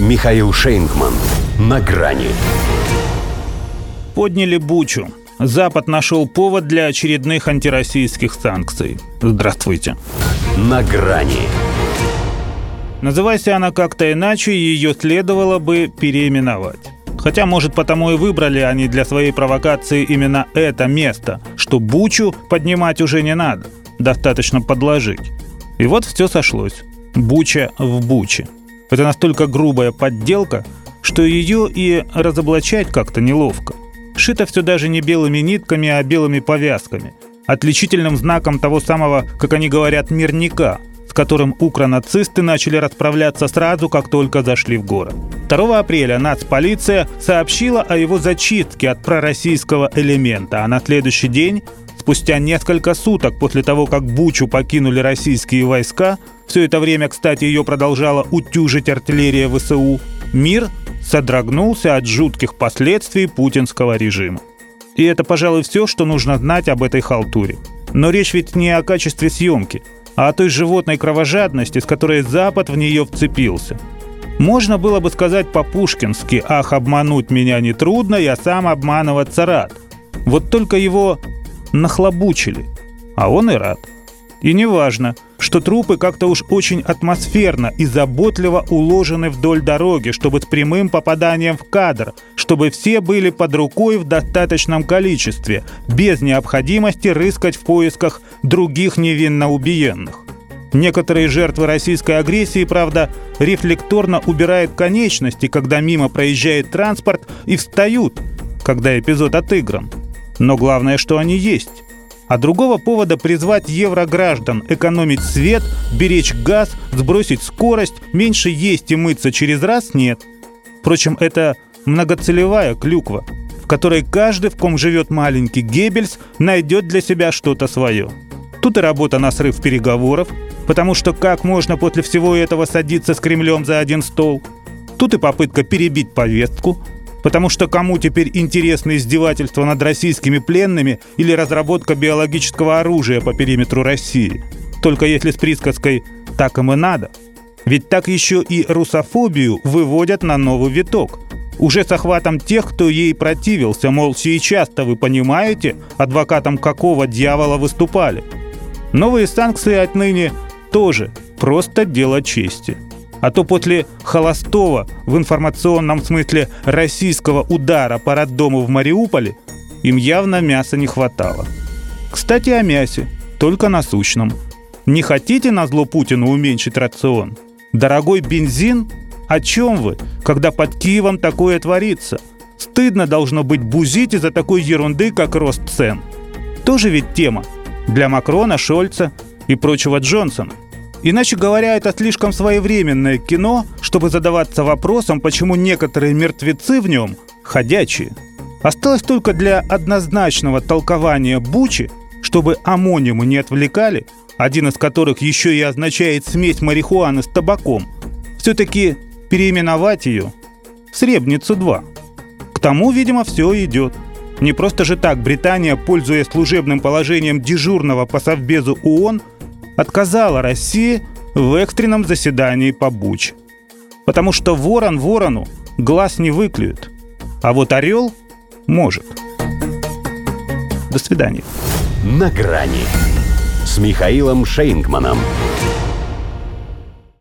Михаил Шейнгман. На грани. Подняли бучу. Запад нашел повод для очередных антироссийских санкций. Здравствуйте. На грани. Называйся она как-то иначе, ее следовало бы переименовать. Хотя, может, потому и выбрали они для своей провокации именно это место, что Бучу поднимать уже не надо, достаточно подложить. И вот все сошлось. Буча в Буче. Это настолько грубая подделка, что ее и разоблачать как-то неловко. Шито все даже не белыми нитками, а белыми повязками. Отличительным знаком того самого, как они говорят, мирника – с которым укронацисты начали расправляться сразу, как только зашли в город. 2 апреля нацполиция сообщила о его зачистке от пророссийского элемента, а на следующий день, спустя несколько суток после того, как Бучу покинули российские войска, все это время, кстати, ее продолжала утюжить артиллерия ВСУ, мир содрогнулся от жутких последствий путинского режима. И это, пожалуй, все, что нужно знать об этой халтуре. Но речь ведь не о качестве съемки – а о той животной кровожадности, с которой Запад в нее вцепился. Можно было бы сказать по-пушкински «Ах, обмануть меня нетрудно, я сам обманываться рад». Вот только его нахлобучили, а он и рад. И неважно, что трупы как-то уж очень атмосферно и заботливо уложены вдоль дороги, чтобы с прямым попаданием в кадр, чтобы все были под рукой в достаточном количестве, без необходимости рыскать в поисках других невинно убиенных. Некоторые жертвы российской агрессии, правда, рефлекторно убирают конечности, когда мимо проезжает транспорт, и встают, когда эпизод отыгран. Но главное, что они есть. А другого повода призвать еврограждан экономить свет, беречь газ, сбросить скорость, меньше есть и мыться через раз нет. Впрочем, это многоцелевая клюква, в которой каждый, в ком живет маленький Геббельс, найдет для себя что-то свое. Тут и работа на срыв переговоров, потому что как можно после всего этого садиться с Кремлем за один стол? Тут и попытка перебить повестку, Потому что кому теперь интересны издевательства над российскими пленными или разработка биологического оружия по периметру России? Только если с присказкой «так им и надо». Ведь так еще и русофобию выводят на новый виток. Уже с охватом тех, кто ей противился, мол, сейчас-то вы понимаете, адвокатом какого дьявола выступали. Новые санкции отныне тоже просто дело чести. А то после холостого, в информационном смысле российского удара по роддому в Мариуполе, им явно мяса не хватало. Кстати, о мясе, только насущном. Не хотите на зло Путину уменьшить рацион? Дорогой бензин? О чем вы, когда под Киевом такое творится? Стыдно должно быть бузить из-за такой ерунды, как рост цен. Тоже ведь тема для Макрона, Шольца и прочего Джонсона – Иначе говоря, это слишком своевременное кино, чтобы задаваться вопросом, почему некоторые мертвецы в нем ходячие. Осталось только для однозначного толкования Бучи, чтобы амонимы не отвлекали, один из которых еще и означает смесь марихуаны с табаком, все-таки переименовать ее в Сребницу-2. К тому, видимо, все идет. Не просто же так Британия, пользуясь служебным положением дежурного по Совбезу ООН, отказала России в экстренном заседании по Буч. Потому что ворон ворону глаз не выклюет, а вот орел может. До свидания. На грани с Михаилом Шейнгманом.